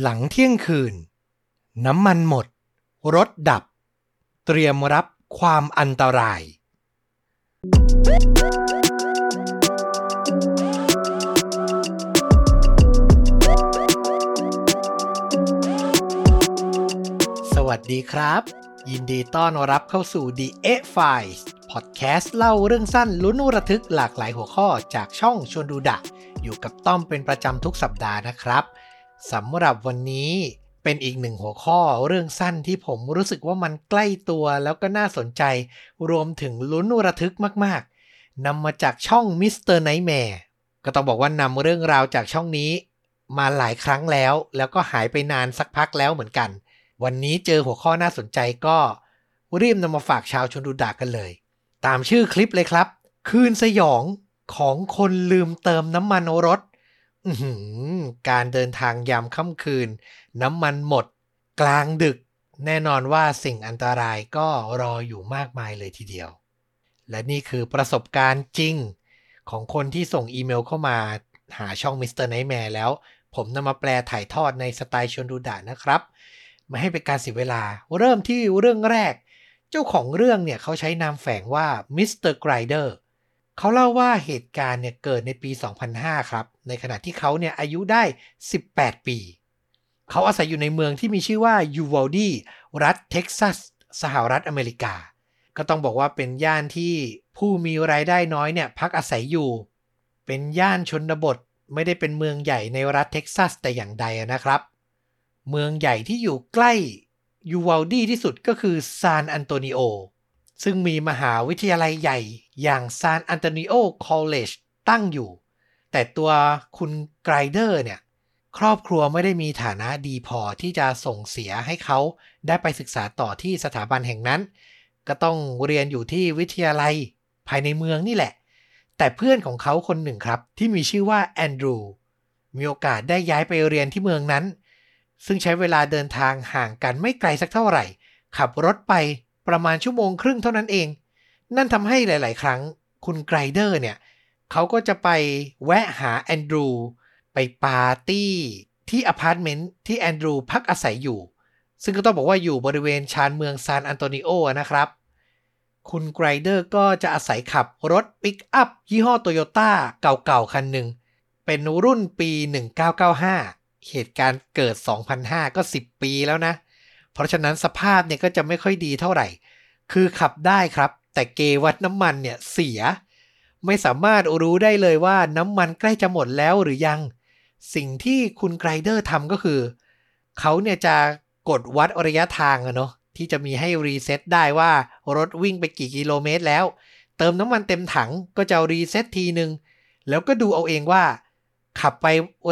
หลังเที่ยงคืน น้ำมันหมด รถดับ เตรียมรับความอันตราย สวัสดีครับ ยินดีต้อนรับเข้าสู่ The A Files พอดแคสต์เล่าเรื่องสั้นลุ้นระทึกหลากหลายหัวข้อจากช่องชวนดูดะ อยู่กับต้อมเป็นประจำทุกสัปดาห์นะครับ สำหรับวันนี้เป็นอีกหนึ่งหัวข้อเรื่องสั้นที่ผมรู้สึกว่ามันใกล้ตัวแล้วก็น่าสนใจ รวมถึงลุ้นระทึกมากๆนำมาจากช่อง Mr. Nightmare ก็ต้องบอกว่านำเรื่องราวจากช่องนี้ มาหลายครั้งแล้ว แล้วก็หายไปนานสักพักแล้วเหมือนกัน วันนี้เจอหัวข้อน่าสนใจก็รีบนำมาฝากชาวชนดูดะกันเลย ตามชื่อคลิปเลยครับ คืนสยองของคนลืมเติมน้ำมันรถ การเดินทางยามค่ำคืน น้ำมันหมดกลางดึก แน่นอนว่าสิ่งอันตรายก็รออยู่มากมายเลยทีเดียว และนี่คือประสบการณ์จริง ของคนที่ส่งอีเมลเข้ามาหาช่อง Mr. Nightmare แล้ว ผมนำมาแปลถ่ายทอดในสไตล์ชนดูดะนะครับ ไม่ให้เป็นการเสียเวลา เริ่มที่เรื่องแรก เจ้าของเรื่องเนี่ยเขาใช้นามแฝงว่ามิสเตอร์ไกรเดอร์ เขาเล่าว่าเหตุการณ์เนี่ยเกิดในปี 2005 ครับ ในขณะที่เขาเนี่ยอายุได้ 18 ปี เขาอาศัยอยู่ในเมืองที่มีชื่อว่ายูวอลดีรัฐเท็กซัส สหรัฐอเมริกา ก็ต้องบอกว่าเป็นย่านที่ผู้มีรายได้น้อยเนี่ยพักอาศัยอยู่ เป็นย่านชนบทไม่ได้เป็นเมืองใหญ่ในรัฐเท็กซัสแต่อย่างใดนะครับ เมืองใหญ่ที่อยู่ใกล้ยูวอลดีที่สุดก็คือซานอันโตนิโอ ซึ่งมีมหาวิทยาลัยใหญ่อย่าง San Antonio College ตั้งอยู่ แต่ตัวคุณไกรเดอร์เนี่ย ครอบครัวไม่ได้มีฐานะดีพอที่จะส่งเสียให้เขาได้ไปศึกษาต่อที่สถาบันแห่งนั้น ก็ต้องเรียนอยู่ที่วิทยาลัยภายในเมืองนี่แหละ แต่เพื่อนของเขาคนหนึ่งครับ ที่มีชื่อว่าแอนดรูมีโอกาสได้ย้ายไปเรียนที่เมืองนั้น ซึ่งใช้เวลาเดินทางห่างกันไม่ไกลสักเท่าไหร่ ขับรถไป ประมาณชั่วโมงครึ่งเท่านั้นเอง นั่นทำให้หลาย ๆ ครั้งคุณไกรเดอร์เนี่ยเขาก็จะไปแวะหาแอนดรูไปปาร์ตี้ที่อพาร์ตเมนต์ที่แอนดรูพักอาศัยอยู่ ซึ่งก็ต้องบอกว่าอยู่บริเวณชานเมืองซานอันโตนิโอนะครับ คุณไกรเดอร์ก็จะอาศัยขับรถปิกอัพยี่ห้อโตโยต้าเก่าๆ คันหนึ่ง เป็นรุ่นปี 1995 เหตุการณ์เกิด 2005 ก็ 10 ปีแล้วนะเเพราะฉะนั้นสภาพเนี่ยก็จะไม่ค่อยดีเท่าไหร่ คือขับได้ครับ แต่เกวัดน้ำมันเนี่ยเสีย ไม่สามารถรู้ได้เลยว่าน้ำมันใกล้จะหมดแล้วหรือยัง สิ่งที่คุณไกรเดอร์ทำก็คือ เขาเนี่ยจะกดวัดระยะทางอะเนาะที่จะมีให้ reset ได้ว่ารถวิ่งไปกี่กิโลเมตรแล้ว เติมน้ำมันเต็มถังก็จะ reset ทีหนึ่งแล้วก็ดูเอาเองว่า ขับไป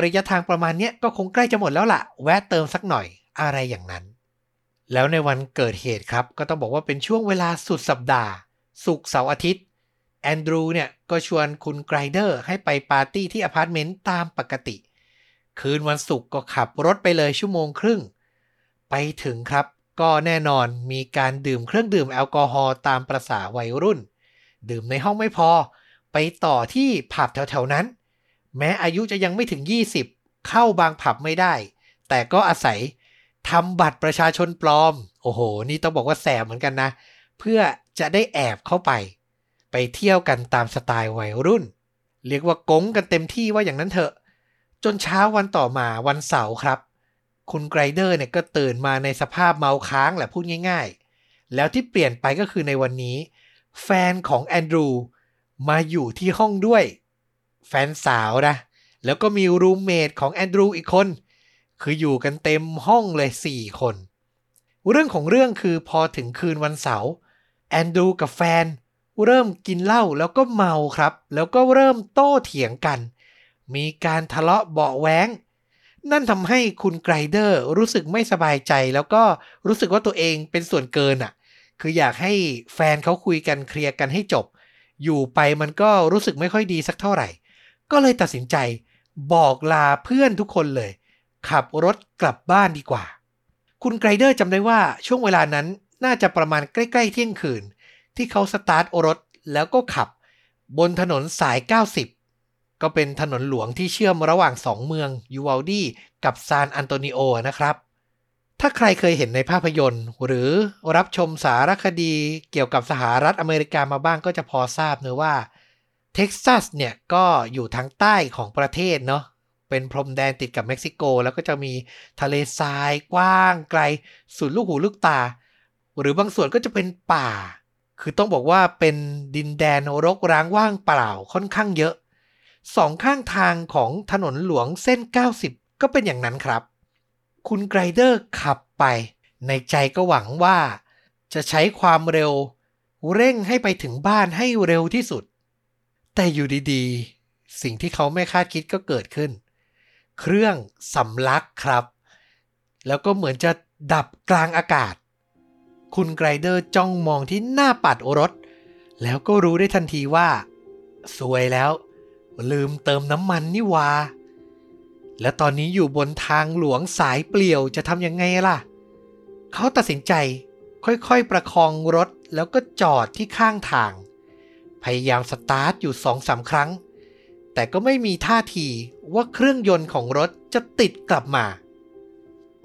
ระยะทางประมาณนี้ก็คงใกล้จะหมดแล้วล่ะ แวะเติมสักหน่อยอะไรอย่างนั้น แล้วในวันเกิดเหตุครับ ก็ต้องบอกว่าเป็นช่วงเวลาสุดสัปดาห์ศุกร์เสาร์อาทิตย์ แอนดรูเนี่ยก็ชวนคุณไกรเดอร์ให้ไปปาร์ตี้ที่อพาร์ตเมนต์ตามปกติ คืนวันศุกร์ก็ขับรถไปเลยชั่วโมงครึ่ง ไปถึงครับก็แน่นอนมีการดื่มเครื่องดื่มแอลกอฮอล์ตามประษาวัยรุ่น ดื่มในห้องไม่พอ ไปต่อที่ผับแถวๆนั้น แม้อายุจะยังไม่ถึง 20 เข้าบางผับไม่ได้ แต่ก็อาศัย ทำบัตรประชาชนปลอม โอ้โห นี่ต้องบอกว่าแสบเหมือนกันนะ เพื่อจะได้แอบเข้าไป ไปเที่ยวกันตามสไตล์วัยรุ่น เรียกว่ากงกันเต็มที่ว่าอย่างนั้นเถอะ จนเช้าวันต่อมาวันเสาร์ครับ คุณไกรเดอร์เนี่ยก็ตื่นมาในสภาพเมาค้างแหละพูดง่าย ๆ แล้วที่เปลี่ยนไปก็คือในวันนี้ แฟนของแอนดรูมาอยู่ที่ห้องด้วย แฟนสาวนะ แล้วก็มี roommate ของแอนดรูอีกคน คืออยู่กันเต็มห้องเลย4คน เรื่องของเรื่องคือพอถึงคืนวันเสาร์แอนดรูกับแฟน เริ่มกินเหล้าแล้วก็เมาครับ แล้วก็เริ่มโต้เถียงกัน มีการทะเลาะเบาแหวงนั่นทำให้คุณไกรเดอร์รู้สึกไม่สบายใจ แล้วก็รู้สึกว่าตัวเองเป็นส่วนเกินอะ่ะ คืออยากให้แฟนเขาคุยกันเคลียร์กันให้จบ อยู่ไปมันก็รู้สึกไม่ค่อยดีสักเท่าไหร่ ก็เลยตัดสินใจบอกลาเพื่อนทุกคนเลย ขับรถกลับบ้านดีกว่า คุณไกรเดอร์จำได้ว่าช่วงเวลานั้นน่าจะประมาณใกล้ ๆ เที่ยงคืน ที่เขาสตาร์ทรถแล้วก็ขับบนถนนสาย 90 ก็เป็นถนนหลวงที่เชื่อมระหว่างสองเมืองยูวาลดีกับซานอันโตนิโอนะครับ ถ้าใครเคยเห็นในภาพยนตร์ หรือรับชมสารคดีเกี่ยวกับสหรัฐอเมริกามาบ้างก็จะพอทราบเนะว่าเท็กซัสเนี่ยก็อยู่ทางใต้ของประเทศเนาะ เป็นพรมแดนติดกับเม็กซิโก แล้วก็จะมีทะเลทรายกว้างไกล สุดลูกหูลูกตา หรือบางส่วนก็จะเป็นป่า คือต้องบอกว่าเป็นดินแดนรกร้างว่างเปล่าค่อนข้างเยอะสองข้างทางของถนนหลวงเส้น 90 ก็เป็นอย่างนั้นครับ คุณไกรเดอร์ขับไป ในใจก็หวังว่า จะใช้ความเร็ว เร่งให้ไปถึงบ้านให้เร็วที่สุด แต่อยู่ดีๆ สิ่งที่เขาไม่คาดคิดก็เกิดขึ้น เครื่องสำลักครับ แล้วก็เหมือนจะดับกลางอากาศ คุณไกรเดอร์จ้องมองที่หน้าปัดโอรถแล้วก็รู้ได้ทันทีว่า สวยแล้ว ลืมเติมน้ำมันนี่วา และตอนนี้อยู่บนทางหลวงสายเปลี่ยวจะทำยังไงล่ะ เขาตัดสินใจค่อยๆประคองรถแล้วก็จอดที่ข้างทาง พยายามสตาร์ทอยู่สองสาครั้ง แต่ก็ไม่มีท่าทีว่าเครื่องยนต์ของรถจะติดกลับมา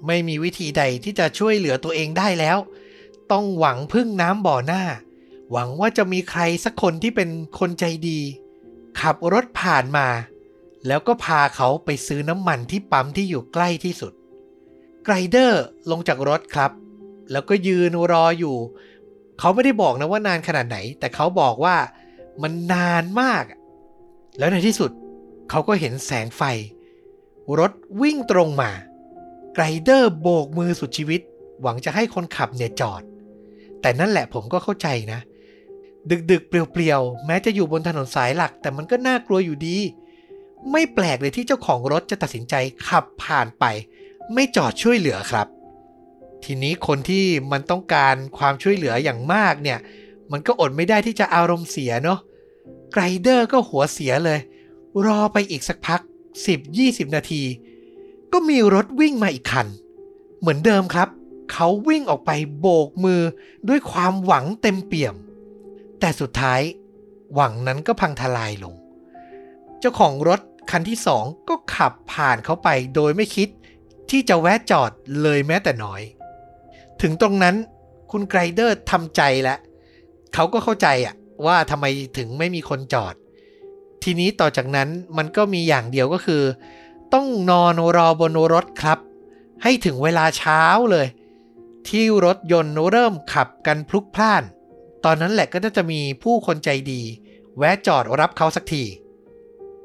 ไม่มีวิธีใดที่จะช่วยเหลือตัวเองได้แล้ว ต้องหวังพึ่งน้ำบ่อหน้า หวังว่าจะมีใครสักคนที่เป็นคนใจดี ขับรถผ่านมา แล้วก็พาเขาไปซื้อน้ำมันที่ปั๊มที่อยู่ใกล้ที่สุด ไกรเดอร์ลงจากรถครับ แล้วก็ยืนรออยู่ เขาไม่ได้บอกนะว่านานขนาดไหน แต่เขาบอกว่ามันนานมาก แล้วในที่สุดเขาก็เห็นแสงไฟ รถวิ่งตรงมา ไกรเดอร์โบกมือสุดชีวิต หวังจะให้คนขับเนี่ยจอด แต่นั่นแหละผมก็เข้าใจนะ ดึกๆ เปลี่ยวๆ แม้จะอยู่บนถนนสายหลัก แต่มันก็น่ากลัวอยู่ดี ไม่แปลกเลยที่เจ้าของรถจะตัดสินใจขับผ่านไป ไม่จอดช่วยเหลือครับ ทีนี้คนที่มันต้องการความช่วยเหลืออย่างมากเนี่ย มันก็อดไม่ได้ที่จะอารมณ์เสียเนาะ ไกรเดอร์ก็หัวเสียเลย รอไปอีกสักพัก 10-20 นาที ก็มีรถวิ่งมาอีกคัน เหมือนเดิมครับ เขาวิ่งออกไปโบกมือด้วยความหวังเต็มเปี่ยม แต่สุดท้ายหวังนั้นก็พังทลายลง เจ้าของรถคันที่สองก็ขับผ่านเขาไปโดยไม่คิด ที่จะแวะจอดเลยแม้แต่น้อย ถึงตรงนั้นคุณไกรเดอร์ทำใจแล้วเขาก็เข้าใจอะ ว่าทำไมถึงไม่มีคนจอด ทีนี้ต่อจากนั้นมันก็มีอย่างเดียวก็คือ ต้องนอนรอบนรถครับ ให้ถึงเวลาเช้าเลย ที่รถยนต์เริ่มขับกันพลุกพล่าน ตอนนั้นแหละก็จะมีผู้คนใจดี แวะจอดรับเขาสักที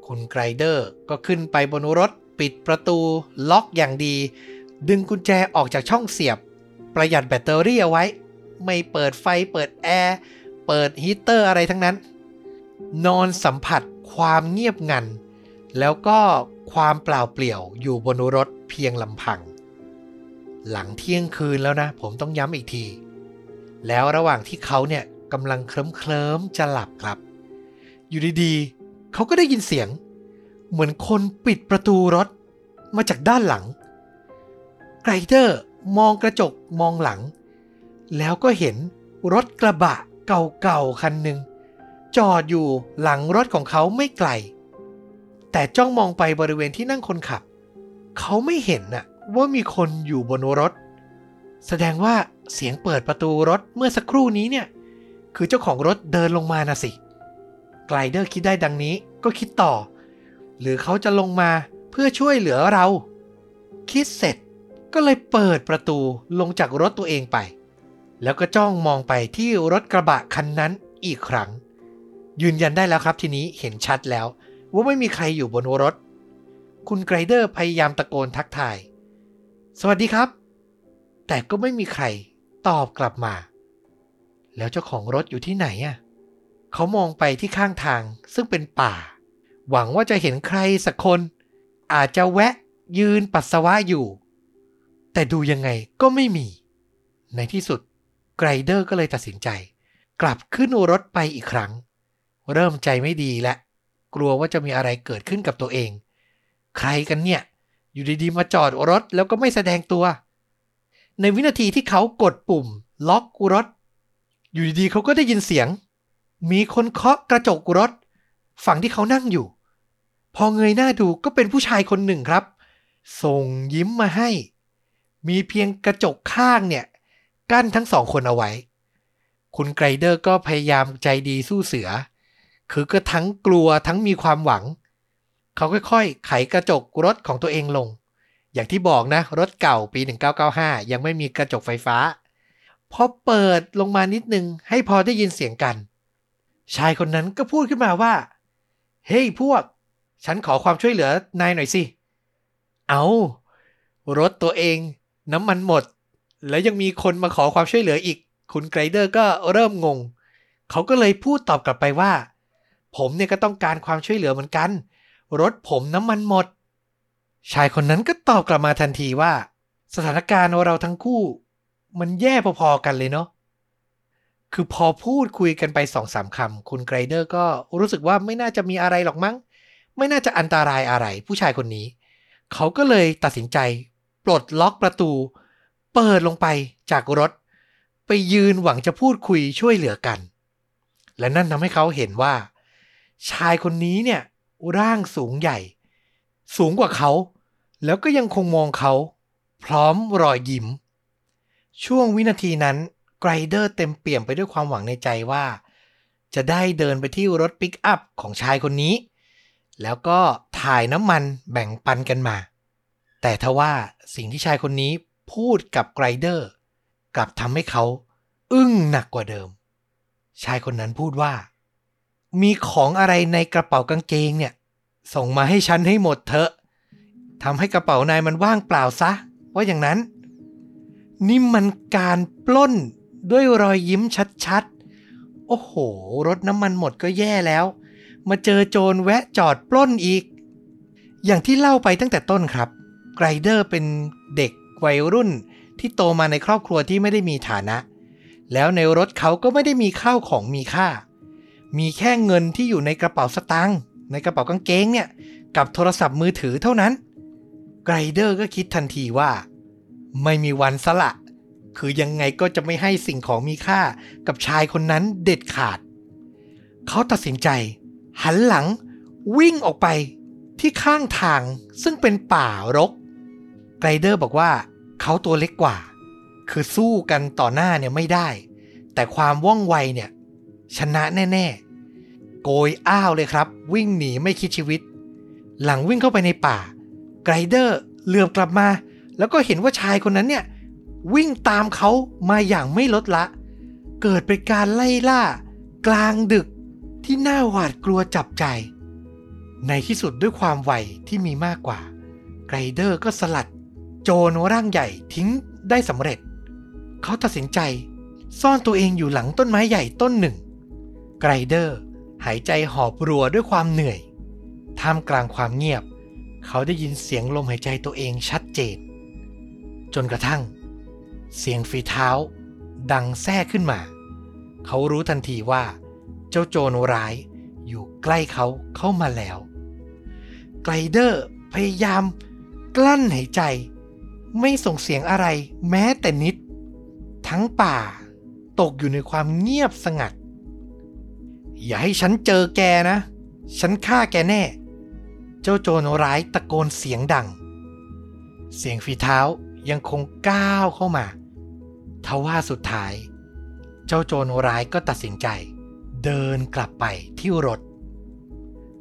คุณไกรเดอร์ก็ขึ้นไปบนรถปิดประตูล็อกอย่างดี ดึงกุญแจออกจากช่องเสียบ ประหยัดแบตเตอรี่เอาไว้ ไม่เปิดไฟเปิดแอร์ เปิดฮีเตอร์อะไรทั้งนั้น นอนสัมผัสความเงียบงัน แล้วก็ความเปล่าเปลี่ยวอยู่บนรถเพียงลำพัง หลังเที่ยงคืนแล้วนะ ผมต้องย้ำอีกที แล้วระหว่างที่เขาเนี่ยกำลังเคลิ้มเคลิ้มจะหลับครับ อยู่ดีๆ เขาก็ได้ยินเสียง เหมือนคนปิดประตูรถมาจากด้านหลัง ไกรเดอร์มองกระจกมองหลัง แล้วก็เห็นรถกระบะ เก่าๆคันหนึ่งจอดอยู่หลังรถของเขาไม่ไกล แต่จ้องมองไปบริเวณที่นั่งคนขับ เขาไม่เห็นน่ะว่ามีคนอยู่บนรถ แสดงว่าเสียงเปิดประตูรถเมื่อสักครู่นี้เนี่ย คือเจ้าของรถเดินลงมานะสิไกลเดอร์คิดได้ดังนี้ก็คิดต่อ หรือเขาจะลงมาเพื่อช่วยเหลือเรา คิดเสร็จก็เลยเปิดประตูลงจากรถตัวเองไป แล้วก็จ้องมองไปที่รถกระบะคันนั้นอีกครั้ง ยืนยันได้แล้วครับทีนี้เห็นชัดแล้ว ว่าไม่มีใครอยู่บนรถ คุณไกรเดอร์พยายามตะโกนทักทาย สวัสดีครับ แต่ก็ไม่มีใครตอบกลับมา แล้วเจ้าของรถอยู่ที่ไหนอะเขามองไปที่ข้างทางซึ่งเป็นป่า หวังว่าจะเห็นใครสักคน อาจจะแวะยืนปัสสาวะอยู่ แต่ดูยังไงก็ไม่มี ในที่สุด ไกรเดอร์ก็เลยตัดสินใจ กลับขึ้นรถไปอีกครั้ง เริ่มใจไม่ดีและ กลัวว่าจะมีอะไรเกิดขึ้นกับตัวเอง ใครกันเนี่ย อยู่ดีๆ มาจอดรถแล้วก็ไม่แสดงตัว ในวินาทีที่เขากดปุ่ม ล็อกรถ อยู่ดีๆเขาก็ได้ยินเสียง มีคนเคาะกระจกรถ ฝั่งที่เขานั่งอยู่ พอเงยหน้าดูก็เป็นผู้ชายคนหนึ่งครับ ส่งยิ้มมาให้ มีเพียงกระจกข้างเนี่ย กั้นทั้งสองคนเอาไว้ คุณไกรเดอร์ก็พยายามใจดีสู้เสือ คือก็ทั้งกลัวทั้งมีความหวัง เขาค่อยๆ ไขกระจกรถของตัวเองลง อย่างที่บอกนะ รถเก่าปี 1995 ยังไม่มีกระจกไฟฟ้า พอเปิดลงมานิดนึง ให้พอได้ยินเสียงกัน ชายคนนั้นก็พูดขึ้นมาว่า เฮ้ยพวก ฉันขอความช่วยเหลือนายหน่อยสิ เอารถตัวเองน้ำมันหมด แล้วยังมีคนมาขอความช่วยเหลืออีก คุณไกรเดอร์ก็เริ่มงง เขาก็เลยพูดตอบกลับไปว่า ผมเนี่ยก็ต้องการความช่วยเหลือเหมือนกัน รถผมน้ำมันหมด ชายคนนั้นก็ตอบกลับมาทันทีว่า สถานการณ์เราทั้งคู่ มันแย่พอๆกันเลยเนาะคือพอพูดคุยกันไปสองสามคำคุณไกรเดอร์ก็รู้สึกว่าไม่น่าจะมีอะไรหรอกมั้ง ไม่น่าจะอันตรายอะไรผู้ชายคนนี้ เขาก็เลยตัดสินใจ ปลดล็อกประตู เปิดลงไปจากรถ ไปยืนหวังจะพูดคุยช่วยเหลือกัน และนั่นทำให้เขาเห็นว่า ชายคนนี้เนี่ยร่างสูงใหญ่ สูงกว่าเขา แล้วก็ยังคงมองเขา พร้อมรอยยิ้ม ช่วงวินาทีนั้นไกรเดอร์เต็มเปี่ยมไปด้วยความหวังในใจว่า จะได้เดินไปที่รถปิกอัพของชายคนนี้ แล้วก็ถ่ายน้ำมันแบ่งปันกันมา แต่ทว่าสิ่งที่ชายคนนี้ พูดกับไกรเดอร์ กลับทำให้เขาอึ้งหนักกว่าเดิม ชายคนนั้นพูดว่า มีของอะไรในกระเป๋ากางเกงเนี่ย ส่งมาให้ฉันให้หมดเถอะทำให้กระเป๋านายมันว่างเปล่าซะ ว่าอย่างนั้น นี่มันการปล้นด้วยรอยยิ้มชัดๆ โอ้โห รถน้ำมันหมดก็แย่แล้ว มาเจอโจรแวะจอดปล้นอีก อย่างที่เล่าไปตั้งแต่ต้นครับ ไกรเดอร์เป็นเด็ก วัยรุ่นที่โตมาในครอบครัวที่ไม่ได้มีฐานะ แล้วในรถเขาก็ไม่ได้มีข้าวของมีค่า มีแค่เงินที่อยู่ในกระเป๋าสตางค์ในกระเป๋ากางเกงเนี่ย กับโทรศัพท์มือถือเท่านั้น ไกรเดอร์ก็คิดทันทีว่า ไม่มีวันสละ คือยังไงก็จะไม่ให้สิ่งของมีค่ากับชายคนนั้นเด็ดขาด เขาตัดสินใจ หันหลังวิ่งออกไปที่ข้างทางซึ่งเป็นป่ารก ไกรเดอร์บอกว่า เขาตัวเล็กกว่า คือสู้กันต่อหน้าเนี่ยไม่ได้ แต่ความว่องไวเนี่ย ชนะแน่ๆ โกยอ้าวเลยครับ วิ่งหนีไม่คิดชีวิต หลังวิ่งเข้าไปในป่า ไกรเดอร์เหลือบกลับมา แล้วก็เห็นว่าชายคนนั้นเนี่ย วิ่งตามเขามาอย่างไม่ลดละ เกิดเป็นการไล่ล่า กลางดึกที่น่าหวาดกลัวจับใจ ในที่สุดด้วยความไวที่มีมากกว่า ไกรเดอร์ก็สลัด โจรร่างใหญ่ทิ้งได้สำเร็จ เขาตัดสินใจซ่อนตัวเองอยู่หลังต้นไม้ใหญ่ต้นหนึ่ง ไกรเดอร์หายใจหอบรัวด้วยความเหนื่อย ท่ามกลางความเงียบ เขาได้ยินเสียงลมหายใจตัวเองชัดเจน จนกระทั่ง เสียงฝีเท้า ดังแทรกขึ้นมา เขารู้ทันทีว่า เจ้าโจรร้ายอยู่ใกล้เขาเข้ามาแล้ว ไกลเดอร์พยายามกลั้นหายใจ ไม่ส่งเสียงอะไรแม้แต่นิด ทั้งป่า ตกอยู่ในความเงียบสงัด อย่าให้ฉันเจอแกนะ ฉันฆ่าแกแน่ เจ้าโจรร้ายตะโกนเสียงดัง เสียงฝีเท้ายังคงก้าวเข้ามาทว่าสุดท้าย เจ้าโจรร้ายก็ตัดสินใจ เดินกลับไปที่รถ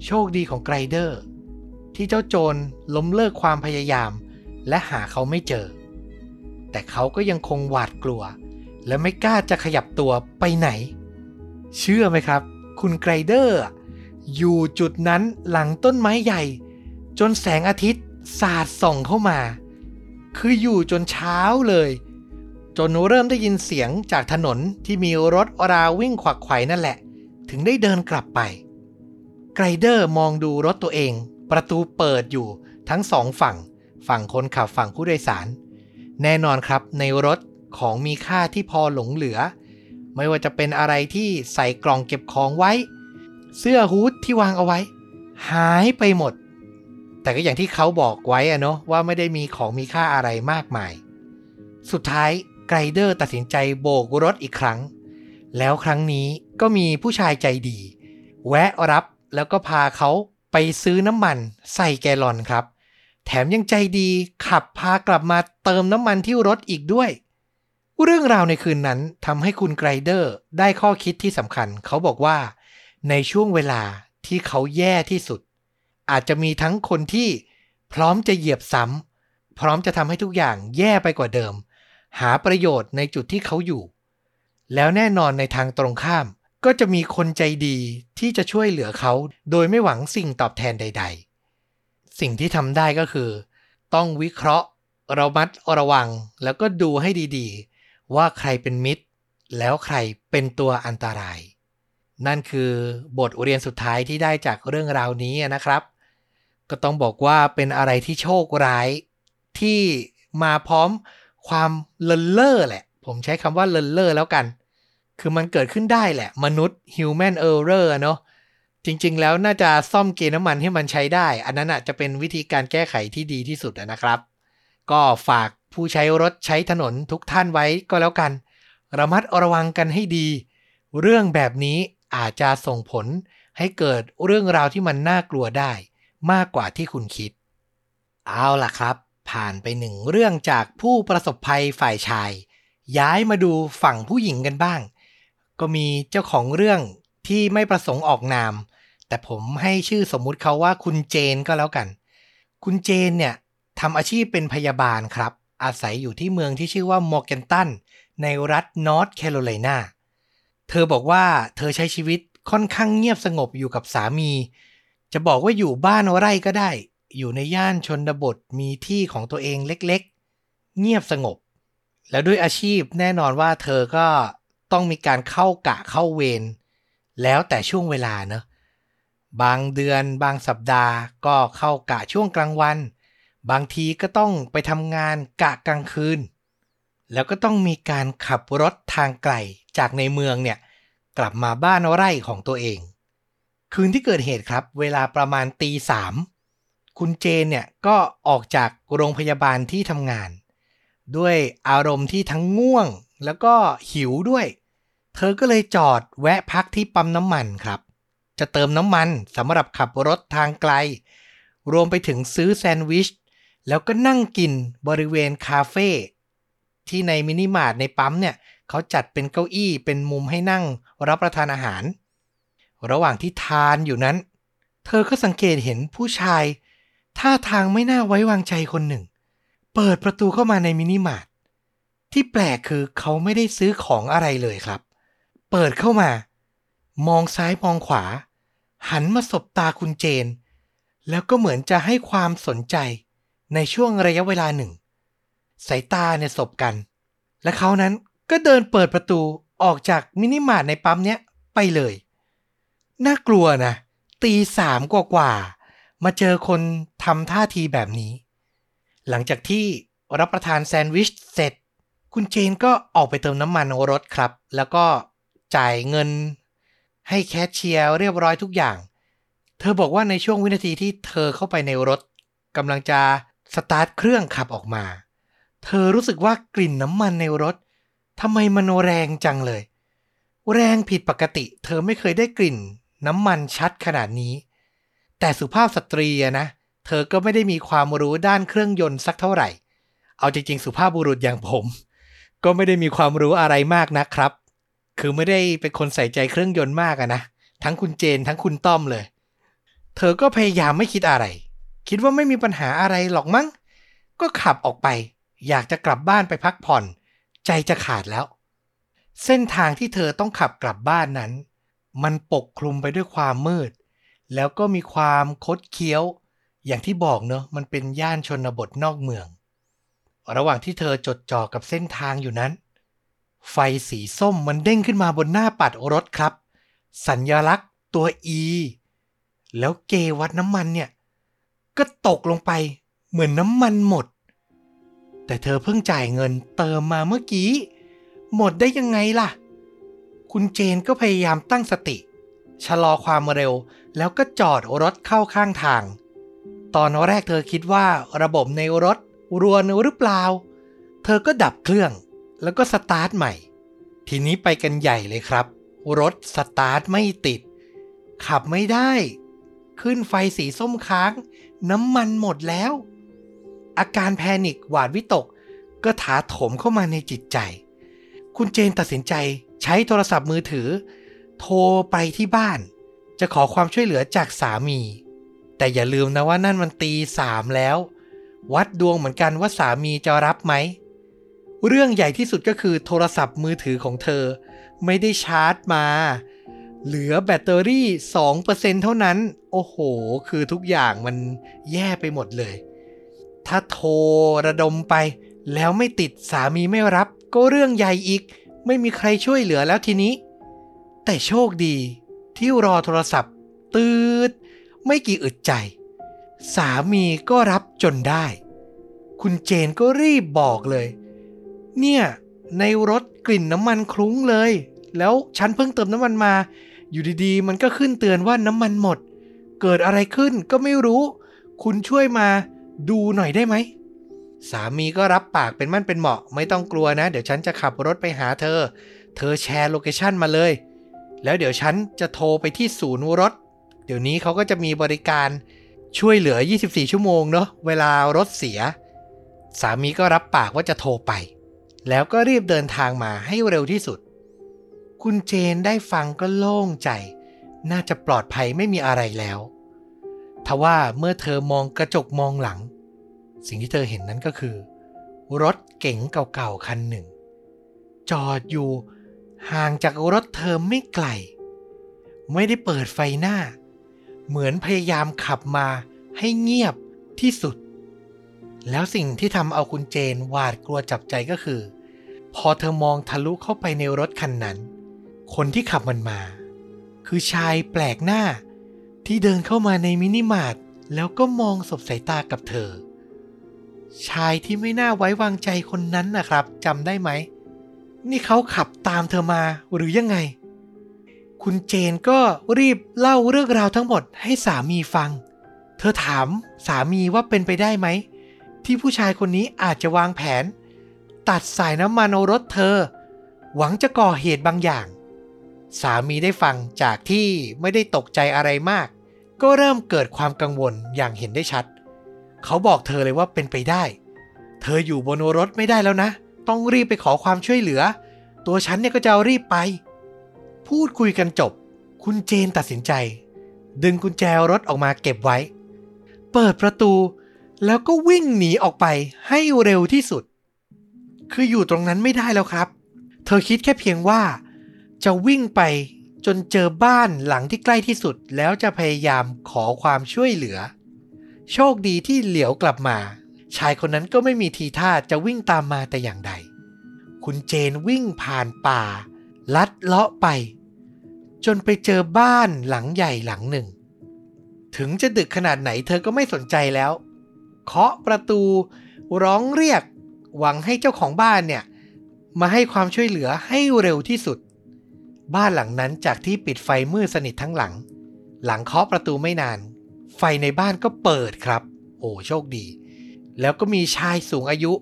โชคดีของไกรเดอร์ ที่เจ้าโจรล้มเลิกความพยายาม และหาเขาไม่เจอ แต่เขาก็ยังคงหวาดกลัว และไม่กล้าจะขยับตัวไปไหน เชื่อไหมครับ คุณไกรเดอร์ อยู่จุดนั้นหลังต้นไม้ใหญ่ จนแสงอาทิตย์สาดส่องเข้ามา คืออยู่จนเช้าเลย จนเริ่มได้ยินเสียงจากถนนที่มีรถราวิ่งขวักไขว่นั่นแหละ ถึงได้เดินกลับไป ไกรเดอร์มองดูรถตัวเอง ประตูเปิดอยู่ทั้งสองฝั่ง ฝั่งคนขับฝั่งผู้โดยสาร แน่นอนครับในรถของมีค่าที่พอหลงเหลือ ไม่ว่าจะเป็นอะไรที่ใส่กล่องเก็บของไว้ เสื้อฮูดที่วางเอาไว้ หายไปหมด แต่ก็อย่างที่เขาบอกไว้อะเนาะว่าไม่ได้มีของมีค่าอะไรมากมาย สุดท้ายไกรเดอร์ตัดสินใจโบกรถอีกครั้ง แล้วครั้งนี้ก็มีผู้ชายใจดี แวะรับแล้วก็พาเขาไปซื้อน้ำมันใส่แกลลอนครับ แถมยังใจดีขับพากลับมาเติมน้ำมันที่รถอีกด้วย เรื่องราวในคืนนั้นทำให้คุณไกรเดอร์ได้ข้อคิดที่สำคัญ เขาบอกว่า ในช่วงเวลาที่เขาแย่ที่สุด อาจจะมีทั้งคนที่พร้อมจะเหยียบซ้ำพร้อมจะทำให้ทุกอย่างแย่ไปกว่าเดิม หาประโยชน์ในจุดที่เขาอยู่ แล้วแน่นอนในทางตรงข้าม ก็จะมีคนใจดีที่จะช่วยเหลือเขา โดยไม่หวังสิ่งตอบแทนใด ๆ สิ่งที่ทำได้ก็คือ ต้องวิเคราะห์ระมัดระวัง แล้วก็ดูให้ดีๆ ว่าใครเป็นมิตร แล้วใครเป็นตัวอันตราย นั่นคือบทเรียนสุดท้ายที่ได้จากเรื่องราวนี้นะครับ ก็ต้องบอกว่าเป็นอะไรที่โชคร้ายที่มาพร้อมความเลินเล่อแหละ ผมใช้คำว่าเลินเล่อแล้วกัน คือมันเกิดขึ้นได้แหละ มนุษย์ human error เนาะ จริง ๆ แล้วน่าจะซ่อมเกณฑ์น้ำมันให้มันใช้ได้ อันนั้นจะเป็นวิธีการแก้ไขที่ดีที่สุดนะครับ ก็ฝากผู้ใช้รถใช้ถนนทุกท่านไว้ก็แล้วกัน ระมัดระวังกันให้ดี เรื่องแบบนี้อาจจะส่งผลให้เกิดเรื่องราวที่มันน่ากลัวได้ มากกว่าที่คุณคิด เอาล่ะครับ ผ่านไปหนึ่งเรื่องจากผู้ประสบภัยฝ่ายชาย ย้ายมาดูฝั่งผู้หญิงกันบ้าง ก็มีเจ้าของเรื่องที่ไม่ประสงค์ออกนาม แต่ผมให้ชื่อสมมุติเขาว่าคุณเจนก็แล้วกัน คุณเจนเนี่ยทำอาชีพเป็นพยาบาลครับ อาศัยอยู่ที่เมืองที่ชื่อว่ามอร์แกนตันในรัฐนอร์ทแคโรไลนาเธอบอกว่าเธอใช้ชีวิตค่อนข้างเงียบสงบอยู่กับสามี จะบอกว่าอยู่บ้านไร่ก็ได้ อยู่ในย่านชนบทมีที่ของตัวเองเล็กๆ เงียบสงบ แล้วด้วยอาชีพแน่นอนว่าเธอก็ต้องมีการเข้ากะเข้าเวรแล้วแต่ช่วงเวลาเนอะ บางเดือนบางสัปดาห์ก็เข้ากะช่วงกลางวัน บางทีก็ต้องไปทำงานกะกลางคืน แล้วก็ต้องมีการขับรถทางไกลจากในเมืองเนี่ยกลับมาบ้านไร่ของตัวเอง คืนที่เกิดเหตุครับ เวลาประมาณตีสามคุณเจนเนี่ยก็ออกจากโรงพยาบาลที่ทำงาน ด้วยอารมณ์ที่ทั้งง่วงแล้วก็หิวด้วย เธอก็เลยจอดแวะพักที่ปั๊มน้ำมันครับ จะเติมน้ำมันสำหรับขับรถทางไกล รวมไปถึงซื้อแซนด์วิช แล้วก็นั่งกินบริเวณคาเฟ่ที่ในมินิมาร์ทในปั๊มเนี่ยเขาจัดเป็นเก้าอี้เป็นมุมให้นั่งรับประทานอาหาร ระหว่างที่ทานอยู่นั้น เธอก็สังเกตเห็นผู้ชาย ท่าทางไม่น่าไว้วางใจคนหนึ่ง เปิดประตูเข้ามาในมินิมาร์ทที่แปลกคือเขาไม่ได้ซื้อของอะไรเลยครับ เปิดเข้ามามองซ้ายมองขวา หันมาสบตาคุณเจน แล้วก็เหมือนจะให้ความสนใจในช่วงระยะเวลาหนึ่ง สายตาเนี่ยสบกัน และเขานั้นก็เดินเปิดประตูออกจากมินิมาร์ทในปั๊มเนี้ยไปเลย น่ากลัวนะ ตีสามกว่าๆมาเจอคนทำท่าทีแบบนี้ หลังจากที่รับประทานแซนด์วิชเสร็จ คุณเจนก็ออกไปเติมน้ำมันรถครับ แล้วก็จ่ายเงิน ให้แคชเชียร์เรียบร้อยทุกอย่าง เธอบอกว่าในช่วงวินาทีที่เธอเข้าไปในรถกำลังจะสตาร์ทเครื่องขับออกมา เธอรู้สึกว่ากลิ่นน้ำมันในรถทำไมมันแรงจังเลย แรงผิดปกติ เธอไม่เคยได้กลิ่น น้ำมันชัดขนาดนี้ แต่สุภาพสตรีนะ เธอก็ไม่ได้มีความรู้ด้านเครื่องยนต์สักเท่าไหร่ เอาจริงๆ สุภาพบุรุษอย่างผม ก็ไม่ได้มีความรู้อะไรมากนะครับ คือไม่ได้เป็นคนใส่ใจเครื่องยนต์มากอะนะ ทั้งคุณเจนทั้งคุณต้อมเลย เธอก็พยายามไม่คิดอะไร คิดว่าไม่มีปัญหาอะไรหรอกมั้ง ก็ขับออกไป อยากจะกลับบ้านไปพักผ่อน ใจจะขาดแล้ว เส้นทางที่เธอต้องขับกลับบ้านนั้น มันปกคลุมไปด้วยความมืด แล้วก็มีความคดเคี้ยว อย่างที่บอกเนอะมันเป็นย่านชนบทนอกเมือง ระหว่างที่เธอจดจ่อกับเส้นทางอยู่นั้น ไฟสีส้มมันเด้งขึ้นมาบนหน้าปัดรถครับ สัญญลักษณ์ตัว E แล้วเกวัดน้ำมันเนี่ย ก็ตกลงไปเหมือนน้ำมันหมด แต่เธอเพิ่งจ่ายเงินเติมมาเมื่อกี้ หมดได้ยังไงล่ะ คุณเจนก็พยายามตั้งสติ ชะลอความเร็ว แล้วก็จอดรถเข้าข้างทาง ตอนแรกเธอคิดว่าระบบในรถรวนหรือเปล่า เธอก็ดับเครื่อง แล้วก็สตาร์ทใหม่ ทีนี้ไปกันใหญ่เลยครับ รถสตาร์ทไม่ติด ขับไม่ได้ ขึ้นไฟสีส้มค้าง น้ำมันหมดแล้ว อาการ panic หวาดวิตก ก็ถาโถมเข้ามาในจิตใจ คุณเจนตัดสินใจใช้โทรศัพท์มือถือ โทรไปที่บ้าน จะขอความช่วยเหลือจากสามี แต่อย่าลืมนะว่านั่นมันตีสามแล้ว วัดดวงเหมือนกันว่าสามีจะรับไหม เรื่องใหญ่ที่สุดก็คือโทรศัพท์มือถือของเธอ ไม่ได้ชาร์จมา เหลือแบตเตอรี่ 2%เท่านั้น โอ้โห คือทุกอย่างมันแย่ไปหมดเลย ถ้าโทรระดมไป แล้วไม่ติดสามีไม่รับ ก็เรื่องใหญ่อีก ไม่มีใครช่วยเหลือแล้วทีนี้ แต่โชคดีที่รอโทรศัพท์ ตืด ไม่กี่อึดใจ สามีก็รับจนได้ คุณเจนก็รีบบอกเลย เนี่ย ในรถกลิ่นน้ำมันคลุ้งเลย แล้วฉันเพิ่งเติมน้ำมันมา อยู่ดีๆ มันก็ขึ้นเตือนว่าน้ำมันหมด เกิดอะไรขึ้นก็ไม่รู้ คุณช่วยมาดูหน่อยได้ไหม สามีก็รับปากเป็นมั่นเป็นเหมาะ ไม่ต้องกลัวนะ เดี๋ยวฉันจะขับรถไปหาเธอ เธอแชร์โลเคชันมาเลย แล้วเดี๋ยวฉันจะโทรไปที่ศูนย์รถ เดี๋ยวนี้เขาก็จะมีบริการช่วยเหลือ 24 ชั่วโมงเนาะ เวลารถเสีย สามีก็รับปากว่าจะโทรไป แล้วก็รีบเดินทางมาให้เร็วที่สุด คุณเจนได้ฟังก็โล่งใจ น่าจะปลอดภัยไม่มีอะไรแล้ว ทว่าเมื่อเธอมองกระจกมองหลัง สิ่งที่เธอเห็นนั้นก็คือ รถเก๋งเก่าๆคันหนึ่ง จอดอยู่ห่างจากรถเธอไม่ไกล ไม่ได้เปิดไฟหน้า เหมือนพยายามขับมาให้เงียบที่สุด แล้วสิ่งที่ทำเอาคุณเจนหวาดกลัวจับใจก็คือ พอเธอมองทะลุเข้าไปในรถคันนั้น คนที่ขับมันมา คือชายแปลกหน้า ที่เดินเข้ามาในมินิมาร์ทแล้วก็มองสบสายตากับเธอ ชายที่ไม่น่าไว้วางใจคนนั้นนะครับจำได้ไหม นี่เขาขับตามเธอมาหรือยังไง คุณเจนก็รีบเล่าเรื่องราวทั้งหมดให้สามีฟัง เธอถามสามีว่าเป็นไปได้ไหม ที่ผู้ชายคนนี้อาจจะวางแผน ตัดสายน้ำมันเอรถเธอ หวังจะก่อเหตุบางอย่าง สามีได้ฟังจากที่ไม่ได้ตกใจอะไรมาก ก็เริ่มเกิดความกังวลอย่างเห็นได้ชัด เขาบอกเธอเลยว่าเป็นไปได้ เธออยู่บนรถไม่ได้แล้วนะ ต้องรีบไปขอความช่วยเหลือ ตัวฉันเนี่ยก็จะรีบไป พูดคุยกันจบ คุณเจนตัดสินใจ ดึงกุญแจรถออกมาเก็บไว้ เปิดประตู แล้วก็วิ่งหนีออกไปให้เร็วที่สุด คืออยู่ตรงนั้นไม่ได้แล้วครับ เธอคิดแค่เพียงว่า จะวิ่งไปจนเจอบ้านหลังที่ใกล้ที่สุด แล้วจะพยายามขอความช่วยเหลือ โชคดีที่เหลียวกลับมา ชายคนนั้นก็ไม่มีทีท่าจะวิ่งตามมาแต่อย่างใด คุณเจนวิ่งผ่านป่า ลัดเลาะไป จนไปเจอบ้านหลังใหญ่หลังหนึ่ง ถึงจะดึกขนาดไหนเธอก็ไม่สนใจแล้ว เคาะประตูร้องเรียกหวังให้เจ้าของบ้านเนี่ย มาให้ความช่วยเหลือให้เร็วที่สุด บ้านหลังนั้นจากที่ปิดไฟมืดสนิททั้งหลัง หลังเคาะประตูไม่นาน ไฟในบ้านก็เปิดครับ โอ้โชคดี แล้วก็มีชายสูงอายุ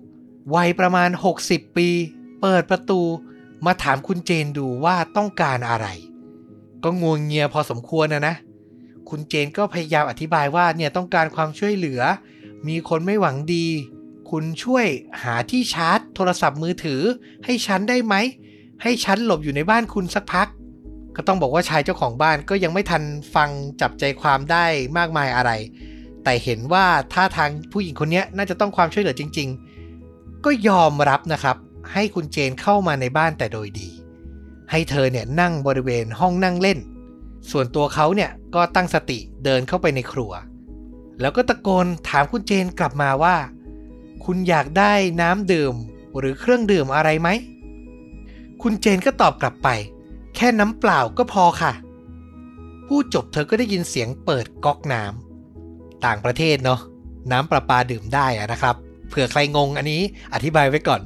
วัยประมาณ 60 ปี เปิดประตูมาถามคุณเจนดูว่าต้องการอะไร ก็งวงเงียพอสมควรนะนะ คุณเจนก็พยายามอธิบายว่าเนี่ยต้องการความช่วยเหลือ มีคนไม่หวังดี คุณช่วยหาที่ชาร์จ โทรศัพท์มือถือ ให้ฉันได้ไหม ให้ฉันหลบอยู่ในบ้านคุณสักพัก ก็ต้องบอกว่าชายเจ้าของบ้านก็ยังไม่ทันฟังจับใจความได้มากมายอะไร แต่เห็นว่าท่าทางผู้หญิงคนนี้น่าจะต้องความช่วยเหลือจริง ๆ ก็ยอมรับนะครับ ให้คุณเจนเข้ามาในบ้านแต่โดยดี ให้เธอเนี่ยนั่งบริเวณห้องนั่งเล่น ส่วนตัวเขาเนี่ยก็ตั้งสติเดินเข้าไปในครัว แล้วก็ตะโกนถามคุณเจนกลับมาว่า คุณอยากได้น้ำดื่มหรือเครื่องดื่มอะไรไหม คุณเจนก็ตอบกลับไป แค่น้ำเปล่าก็พอค่ะ พูดจบเธอก็ได้ยินเสียงเปิดก๊อกน้ำต่างประเทศเนาะน้ำประปาดื่มได้อะนะครับ เผื่อใครงงอันนี้อธิบายไว้ก่อน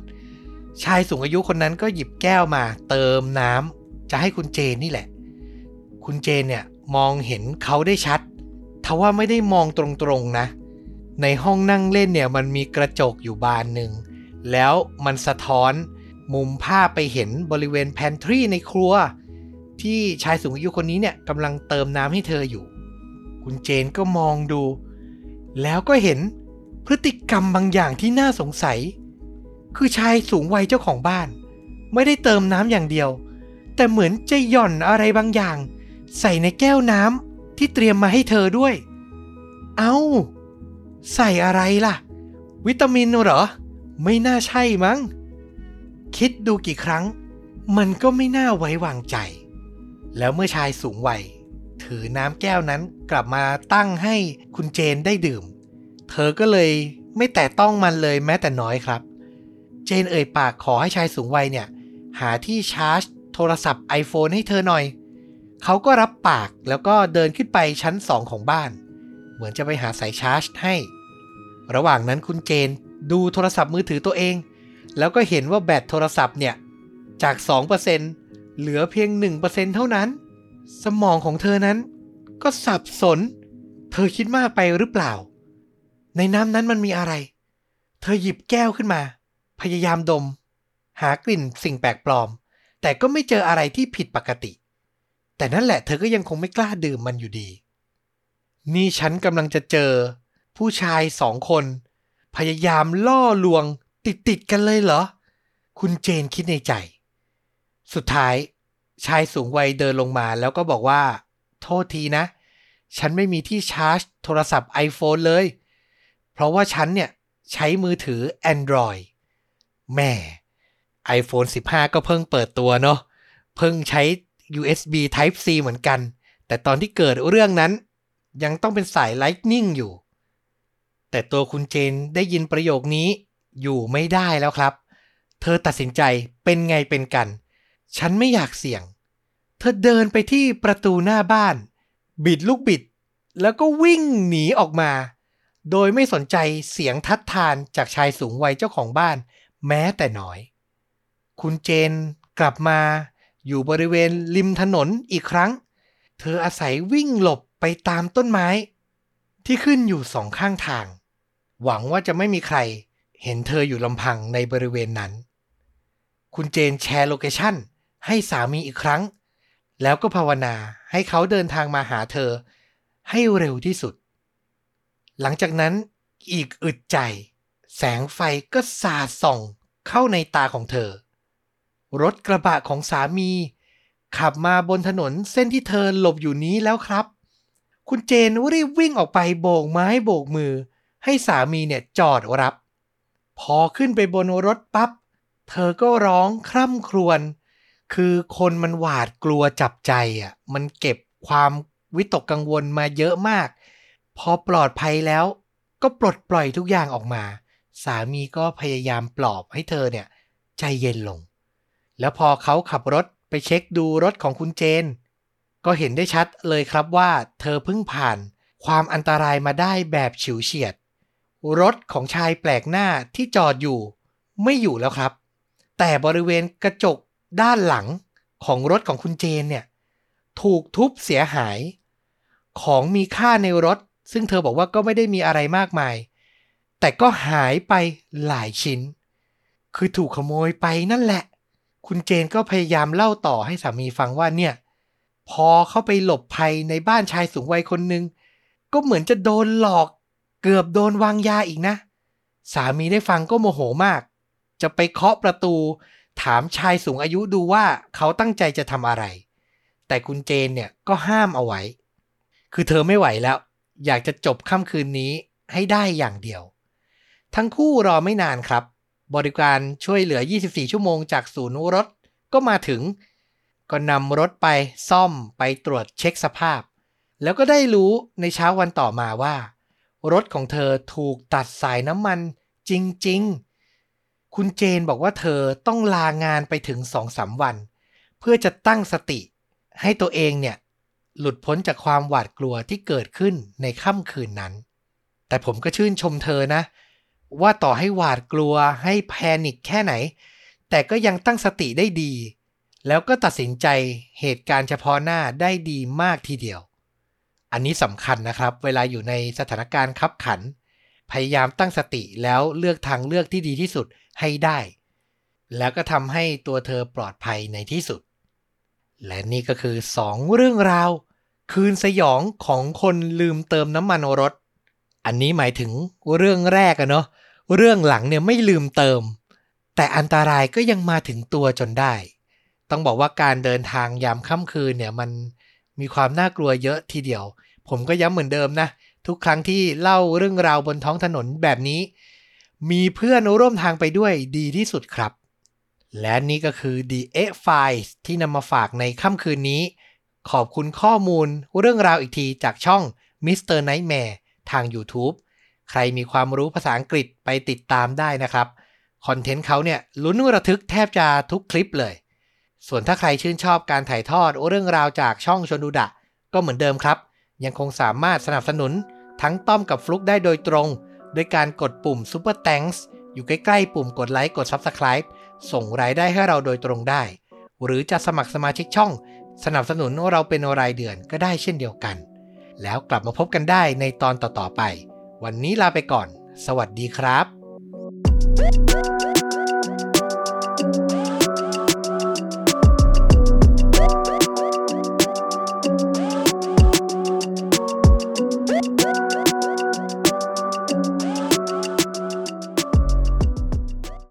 ชายสูงอายุคนนั้นก็หยิบแก้วมา เติมน้ำจะให้คุณเจนนี่แหละ คุณเจนเนี่ยมองเห็นเขาได้ชัด ทว่าไม่ได้มองตรงๆนะ ในห้องนั่งเล่นเนี่ยมันมีกระจกอยู่บานหนึ่ง แล้วมันสะท้อนมุมภาพไปเห็นบริเวณแพนทรีในครัว ที่ชายสูงอายุคนนี้เนี่ยกำลังเติมน้ำให้เธออยู่ คุณเจนก็มองดู แล้วก็เห็นพฤติกรรมบางอย่างที่น่าสงสัย คือชายสูงวัยเจ้าของบ้าน ไม่ได้เติมน้ำอย่างเดียว แต่เหมือนจะหย่อนอะไรบางอย่าง ใส่ในแก้วน้ำ ที่เตรียมมาให้เธอด้วย เอา้า ใส่อะไรล่ะ วิตามินเหรอ ไม่น่าใช่มั้ง คิดดูกี่ครั้ง มันก็ไม่น่าไว้วางใจ แล้วเมื่อชายสูงวัย ถือน้ำแก้วนั้นกลับมาตั้งให้คุณเจนได้ดื่ม เธอก็เลยไม่แตะต้องมันเลยแม้แต่น้อยครับ เจนเอ่ยปากขอให้ชายสูงวัยเนี่ย หาที่ชาร์จ โทรศัพท์ iPhone ให้เธอหน่อย เขาก็รับปากแล้วก็เดินขึ้นไปชั้นสองของบ้าน เหมือนจะไปหาสายชาร์จให้ ระหว่างนั้นคุณเจนดูโทรศัพท์มือถือตัวเอง แล้วก็เห็นว่าแบตโทรศัพท์เนี่ย จาก 2%เหลือเพียง 1%เท่านั้น สมองของเธอนั้น ก็สับสน เธอคิดมากไปหรือเปล่า ในน้ำนั้นมันมีอะไร เธอหยิบแก้วขึ้นมา พยายามดม หากลิ่นสิ่งแปลกปลอม แต่ก็ไม่เจออะไรที่ผิดปกติ แต่นั่นแหละเธอก็ยังคงไม่กล้าดื่มมันอยู่ดี นี่ฉันกำลังจะเจอ ผู้ชายสองคน พยายามล่อลวง ติดติดกันเลยเหรอ คุณเจนคิดในใจ สุดท้าย ชายสูงวัยเดินลงมาแล้วก็บอกว่า โทษทีนะ ฉันไม่มีที่ชาร์จ โทรศัพท์ iPhone เลย เพราะว่าฉันเนี่ย ใช้มือถือ Android แม่ iPhone 15 ก็เพิ่งเปิดตัวเนาะเพิ่งใช้ USB Type C เหมือนกัน แต่ตอนที่เกิดเรื่องนั้น ยังต้องเป็นสาย Lightning อยู่ แต่ตัวคุณเจนได้ยินประโยคนี้อยู่ไม่ได้แล้วครับ เธอตัดสินใจเป็นไงเป็นกัน ฉันไม่อยากเสี่ยง เธอเดินไปที่ประตูหน้าบ้าน บิดลูกบิด แล้วก็วิ่งหนีออกมา โดยไม่สนใจเสียงทัดทานจากชายสูงวัยเจ้าของบ้าน แม้แต่น้อย คุณเจนกลับมา อยู่บริเวณริมถนนอีกครั้ง เธออาศัยวิ่งหลบไปตามต้นไม้ ที่ขึ้นอยู่สองข้างทาง หวังว่าจะไม่มีใคร เห็นเธออยู่ลำพังในบริเวณนั้น คุณเจนแชร์โลเคชั่นให้สามีอีกครั้ง แล้วก็ภาวนาให้เขาเดินทางมาหาเธอ ให้เร็วที่สุด หลังจากนั้นอีกอึดใจ แสงไฟก็สาดส่องเข้าในตาของเธอ รถกระบะของสามี ขับมาบนถนนเส้นที่เธอหลบอยู่นี้แล้วครับ คุณเจนรีบวิ่งออกไปโบกไม้โบกมือ ให้สามีเนี่ยจอดรับ พอขึ้นไปบนรถปับ๊บเธอก็ร้องคร่ำครวญคือคนมันหวาดกลัวจับใจอะมันเก็บความวิตกกังวลมาเยอะมาก พอปลอดภัยแล้วก็ปลดปล่อยทุกอย่างออกมา สามีก็พยายามปลอบให้เธอเนี่ย ใจเย็นลง แล้วพอเขาขับรถไปเช็คดูรถของคุณเจน ก็เห็นได้ชัดเลยครับว่า เธอเพิ่งผ่านความอันตรายมาได้แบบฉิวเฉียด รถของชายแปลกหน้าที่จอดอยู่ ไม่อยู่แล้วครับ แต่บริเวณกระจกด้านหลังของรถของคุณเจนเนี่ย ถูกทุบเสียหาย ของมีค่าในรถ ซึ่งเธอบอกว่าก็ไม่ได้มีอะไรมากมาย แต่ก็หายไปหลายชิ้น คือถูกขโมยไปนั่นแหละ คุณเจนก็พยายามเล่าต่อให้สามีฟังว่าเนี่ย พอเข้าไปหลบภัยในบ้านชายสูงวัยคนหนึ่งก็เหมือนจะโดนหลอกเกือบโดนวางยาอีกนะ สามีได้ฟังก็โมโหมาก จะไปเคาะประตู ถามชายสูงอายุดูว่าเขาตั้งใจจะทำอะไร แต่คุณเจนเนี่ยก็ห้ามเอาไว้ คือเธอไม่ไหวแล้ว อยากจะจบค่ำคืนนี้ให้ได้อย่างเดียว ทั้งคู่รอไม่นานครับ บริการช่วยเหลือ 24 ชั่วโมงจากศูนย์รถก็มาถึง ก็นำรถไปซ่อมไปตรวจเช็คสภาพ แล้วก็ได้รู้ในเช้าวันต่อมาว่า รถของเธอถูกตัดสายน้ำมันจริง ๆ คุณเจนบอกว่าเธอต้องลางานไปถึงสองสามวัน เพื่อจะตั้งสติ ให้ตัวเองเนี่ย หลุดพ้นจากความหวาดกลัวที่เกิดขึ้นในค่ำคืนนั้น แต่ผมก็ชื่นชมเธอนะ ว่าต่อให้หวาดกลัวให้แพนิคแค่ไหน แต่ก็ยังตั้งสติได้ดี แล้วก็ตัดสินใจเหตุการณ์เฉพาะหน้าได้ดีมากทีเดียว อันนี้สำคัญนะครับ เวลาอยู่ในสถานการณ์ขับขัน พยายามตั้งสติแล้วเลือกทางเลือกที่ดีที่สุดให้ได้ แล้วก็ทำให้ตัวเธอปลอดภัยในที่สุด และนี่ก็คือ 2 เรื่องราว คืนสยองของคนลืมเติมน้ำมันรถอันนี้หมายถึงเรื่องแรกอะเนาะ เรื่องหลังเนี่ยไม่ลืมเติม แต่อันตรายก็ยังมาถึงตัวจนได้ ต้องบอกว่าการเดินทางยามค่ำคืนเนี่ยมันมีความน่ากลัวเยอะทีเดียว ผมก็ย้ำเหมือนเดิมนะ ทุกครั้งที่เล่าเรื่องราวบนท้องถนนแบบนี้ มีเพื่อนร่วมทางไปด้วยดีที่สุดครับ และนี่ก็คือ The A Files ที่นำมาฝากในค่ำคืนนี้ ขอบคุณข้อมูลเรื่องราวอีกทีจากช่อง Mr. Nightmare ทาง YouTube ใครมีความรู้ภาษาอังกฤษไปติดตามได้นะครับ คอนเทนต์เขาเนี่ยลุ้นระทึกแทบจะทุกคลิปเลย ส่วนถ้าใครชื่นชอบการถ่ายทอดเรื่องราวจากช่องชนดูดะ ก็เหมือนเดิมครับ ยังคงสามารถสนับสนุนทั้งต้อมกับฟลุกได้โดยตรงโดยการกดปุ่ม Super Thanks อยู่ใกล้ๆ ปุ่มกดไลค์กด Subscribe ส่งรายได้ให้เราโดยตรงได้ หรือจะสมัครสมาชิกช่อง สนับสนุนเราเป็นรายเดือนก็ได้เช่นเดียวกัน แล้วกลับมาพบกันได้ในตอนต่อๆไป วันนี้ลาไปก่อน สวัสดีครับ thank you